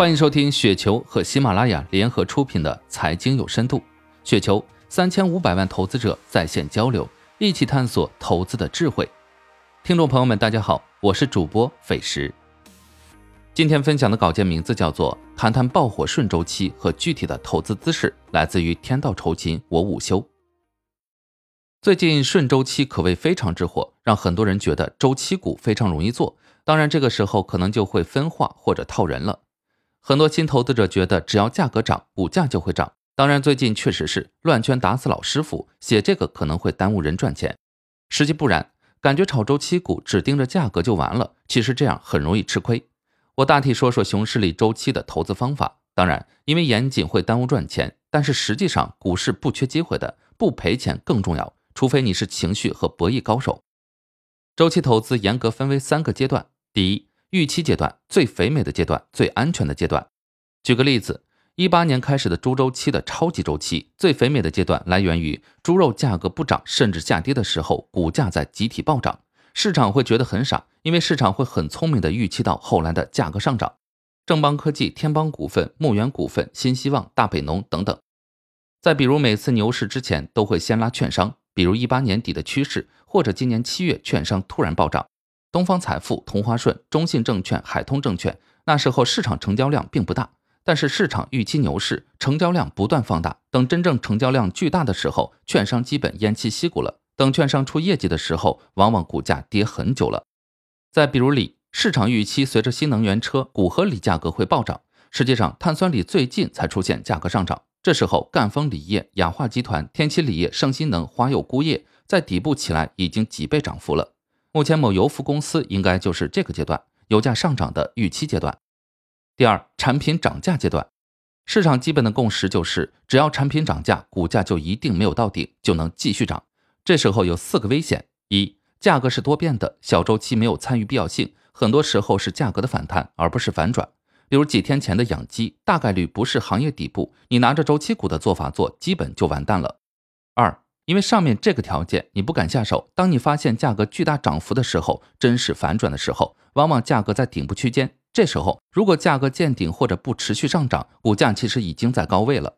欢迎收听雪球和喜马拉雅联合出品的《财经有深度》，雪球三千五百万投资者在线交流，一起探索投资的智慧。听众朋友们，大家好，我是主播斐石。今天分享的稿件名字叫做《谈谈爆火顺周期和具体的投资姿势》，来自于天道酬勤，我午休。最近顺周期可谓非常之火，让很多人觉得周期股非常容易做。当然，这个时候可能就会分化或者套人了。很多新投资者觉得只要价格涨，股价就会涨。当然，最近确实是乱拳打死老师傅，写这个可能会耽误人赚钱。实际不然，感觉炒周期股只盯着价格就完了，其实这样很容易吃亏。我大体说说熊市里周期的投资方法。当然，因为严谨会耽误赚钱，但是实际上股市不缺机会的，不赔钱更重要。除非你是情绪和博弈高手。周期投资严格分为三个阶段：第一，预期阶段，最肥美的阶段，最安全的阶段。举个例子，一八年开始的猪周期的超级周期，最肥美的阶段来源于猪肉价格不涨甚至下跌的时候，股价在集体暴涨，市场会觉得很傻，因为市场会很聪明的预期到后来的价格上涨。正邦科技、天邦股份、牧原股份、新希望、大北农等等。再比如每次牛市之前都会先拉券商，比如一八年底的趋势，或者今年七月券商突然暴涨。东方财富、同花顺、中信证券、海通证券，那时候市场成交量并不大，但是市场预期牛市，成交量不断放大。等真正成交量巨大的时候，券商基本偃旗息鼓了。等券商出业绩的时候，往往股价跌很久了。再比如锂，市场预期随着新能源车，钴和锂价格会暴涨，实际上碳酸锂最近才出现价格上涨。这时候，赣锋锂业、氧化集团、天齐锂业、盛新能、华友钴业在底部起来已经几倍涨幅了。目前某油服公司应该就是这个阶段，油价上涨的预期阶段。第二，产品涨价阶段，市场基本的共识就是，只要产品涨价，股价就一定没有到顶，就能继续涨。这时候有四个危险：一，价格是多变的，小周期没有参与必要性，很多时候是价格的反弹，而不是反转。比如几天前的养鸡，大概率不是行业底部，你拿着周期股的做法做，基本就完蛋了。二。因为上面这个条件你不敢下手，当你发现价格巨大涨幅的时候，真是反转的时候，往往价格在顶部区间。这时候如果价格见顶或者不持续上涨，股价其实已经在高位了。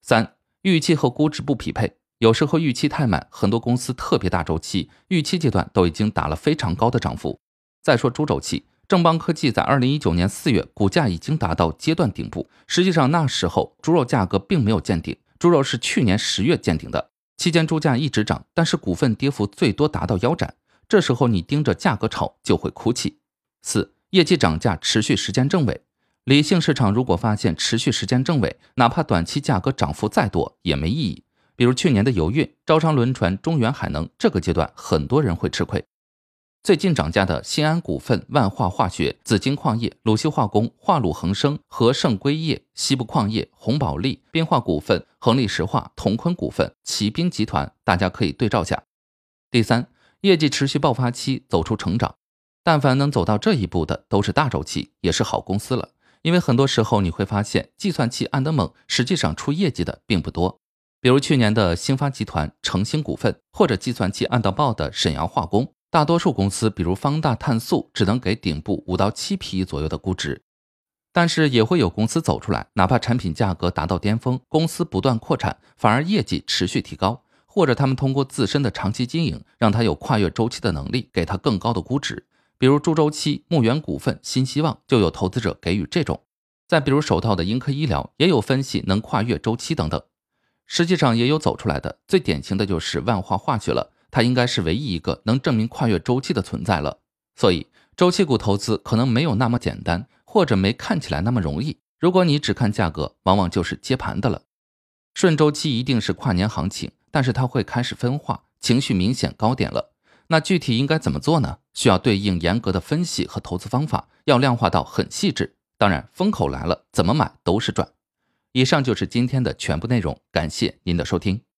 三、预期和估值不匹配，有时候预期太满，很多公司特别大周期，预期阶段都已经打了非常高的涨幅。再说猪周期，正邦科技在二零一九年四月股价已经达到阶段顶部，实际上那时候猪肉价格并没有见顶，猪肉是去年十月见顶的。期间猪价一直涨，但是股份跌幅最多达到腰斩。这时候你盯着价格炒就会哭泣。四、业绩涨价持续时间正位，理性市场如果发现持续时间正位，哪怕短期价格涨幅再多也没意义。比如去年的油运、招商轮船、中原海能，这个阶段很多人会吃亏。最近涨价的新安股份、万化化学、紫金矿业、鲁西化工、华鲁恒生、和盛硅业、西部矿业、红宝利、边化股份、恒力石化、同坤股份、启斌集团，大家可以对照下。第三，业绩持续爆发期，走出成长，但凡能走到这一步的，都是大周期，也是好公司了。因为很多时候你会发现，计算器按得猛，实际上出业绩的并不多。比如去年的兴发集团、成兴股份，或者计算器按到爆的沈阳化工。大多数公司，比如方大碳素，只能给顶部五到七 P 左右的估值，但是也会有公司走出来，哪怕产品价格达到巅峰，公司不断扩产，反而业绩持续提高，或者他们通过自身的长期经营，让它有跨越周期的能力，给它更高的估值。比如猪周期、牧原股份、新希望，就有投资者给予这种。再比如手套的英科医疗，也有分析能跨越周期等等。实际上也有走出来的，最典型的就是万化化学了。它应该是唯一一个能证明跨越周期的存在了，所以周期股投资可能没有那么简单，或者没看起来那么容易。如果你只看价格，往往就是接盘的了。顺周期一定是跨年行情，但是它会开始分化，情绪明显高点了。那具体应该怎么做呢？需要对应严格的分析和投资方法，要量化到很细致。当然，风口来了，怎么买都是赚。以上就是今天的全部内容，感谢您的收听。